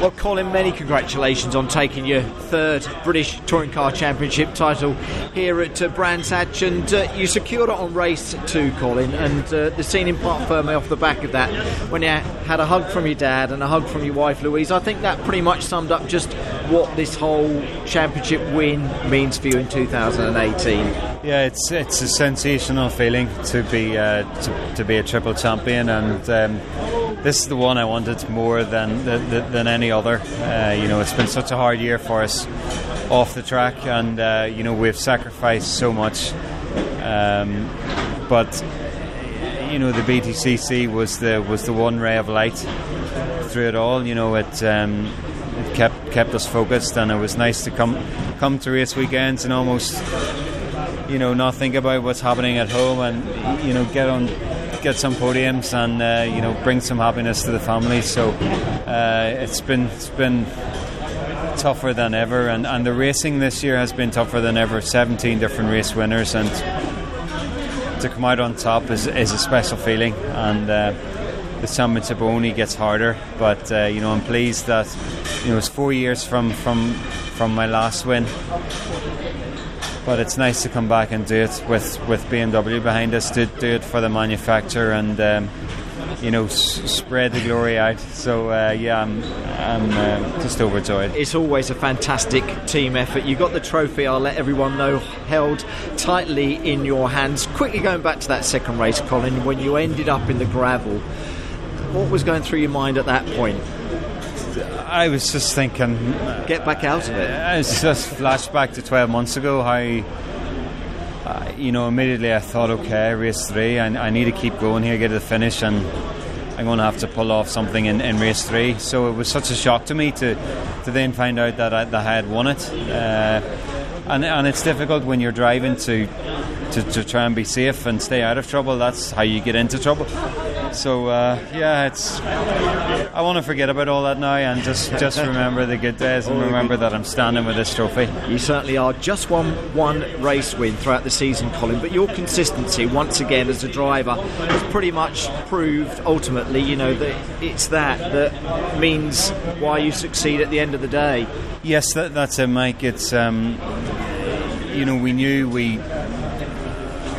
Well, Colin, many congratulations on taking your third British Touring Car Championship title here at uh, Brands Hatch, and uh, you secured it on race two, Colin. And uh, the scene in Parc Ferme off the back of that, when you had a hug from your dad and a hug from your wife Louise, I think that pretty much summed up just what this whole championship win means for you in 2018. Yeah, it's it's a sensational feeling to be uh, to, to, be a triple champion, and um, this is the one I wanted more than than, than any other. Uh, you know, it's been such a hard year for us off the track, and uh, you know we've sacrificed so much. Um, but you know, the BTCC was the was the one ray of light through it all. You know, it. Um, it kept kept us focused, and it was nice to come come to race weekends and almost, you know, not think about what's happening at home, and you know, get on get some podiums and uh, you know bring some happiness to the family. So uh, it's been it's been tougher than ever, and, and the racing this year has been tougher than ever. 17 different race winners, and to come out on top is, is a special feeling. And uh, the championship only gets harder. But uh, you know, I'm pleased that you know it's four years from from from my last win. But it's nice to come back and do it with, with BMW behind us, to do it for the manufacturer and um, you know s- spread the glory out. So uh, yeah, I'm, I'm uh, just overjoyed. It's always a fantastic team effort. You got the trophy. I'll let everyone know held tightly in your hands. Quickly going back to that second race, Colin, when you ended up in the gravel what was going through your mind at that point? I was just thinking, get back out of it. I was just flashback to 12 months ago. How, uh, you know, immediately I thought, okay, race three, I, I, need to keep going here, get to the finish, and I'm going to have to pull off something in, in race three. So it was such a shock to me to to then find out that I, that I had won it. Uh, and and it's difficult when you're driving to, to to try and be safe and stay out of trouble. That's how you get into trouble. So uh, yeah, it's. I want to forget about all that now and just just remember the good days and remember that I'm standing with this trophy. You certainly are. Just one one race win throughout the season, Colin, but your consistency once again as a driver has pretty much proved ultimately, you know, that it's that that means why you succeed at the end of the day. Yes, that, that's it, Mike. It's um, you know we knew we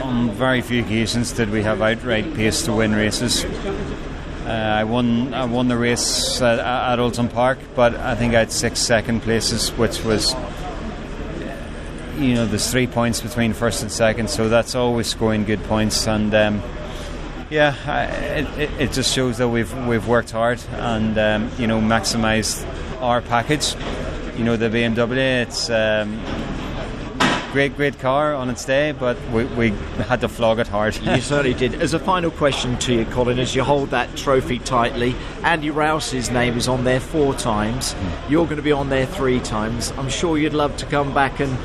on very few occasions did we have outright pace to win races. Uh, I won I won the race at, at Oulton Park, but I think I had six second places, which was you know there's three points between first and second, so that's always scoring good points and. Um, yeah, it, it, it, just shows that we've we've worked hard and um, you know maximised our package. You know the BMW, it's um, great, great car on its day, but we, we had to flog it hard. you certainly did. As a final question to you, Colin, as you hold that trophy tightly, Andy Rouse's name is on there four times. Hmm. You're going to be on there three times. I'm sure you'd love to come back and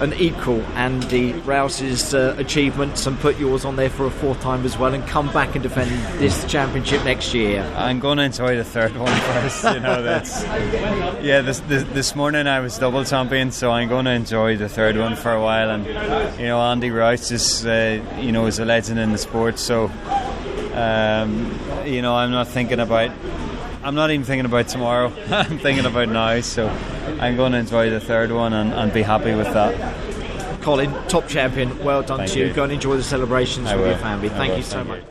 and equal Andy Rouse's uh, achievements and put yours on there for a fourth time as well and come back and defend this championship next year. I'm going to enjoy the third one first. You know, that's yeah. This, this, this morning I was double champion, so I'm going to enjoy the third one for a while. And you know, Andy Rouse is uh, you know is a legend in the sport, so um, you know I'm not thinking about I'm not even thinking about tomorrow. I'm thinking about now. So I'm going to enjoy the third one and, and be happy with that. Colin, top champion. Well done Thank to you. you. Go and enjoy the celebrations I with will. your family. Thank you so much.